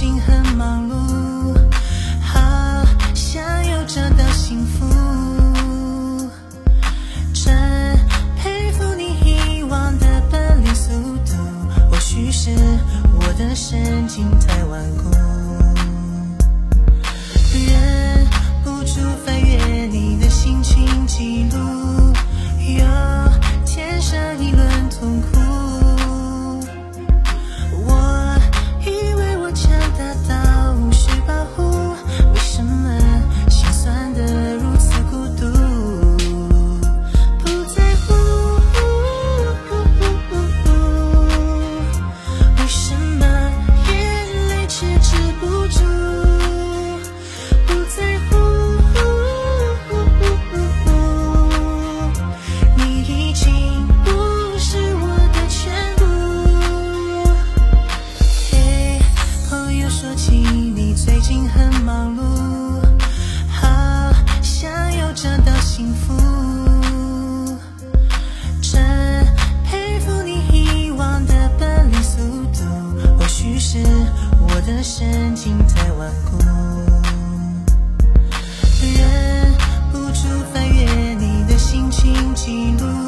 心很忙碌，好想又找到幸福。真佩服你遗忘的本领速度，或许是我的神经太顽固。是我的神经太顽固。忍不住翻阅你的心情记录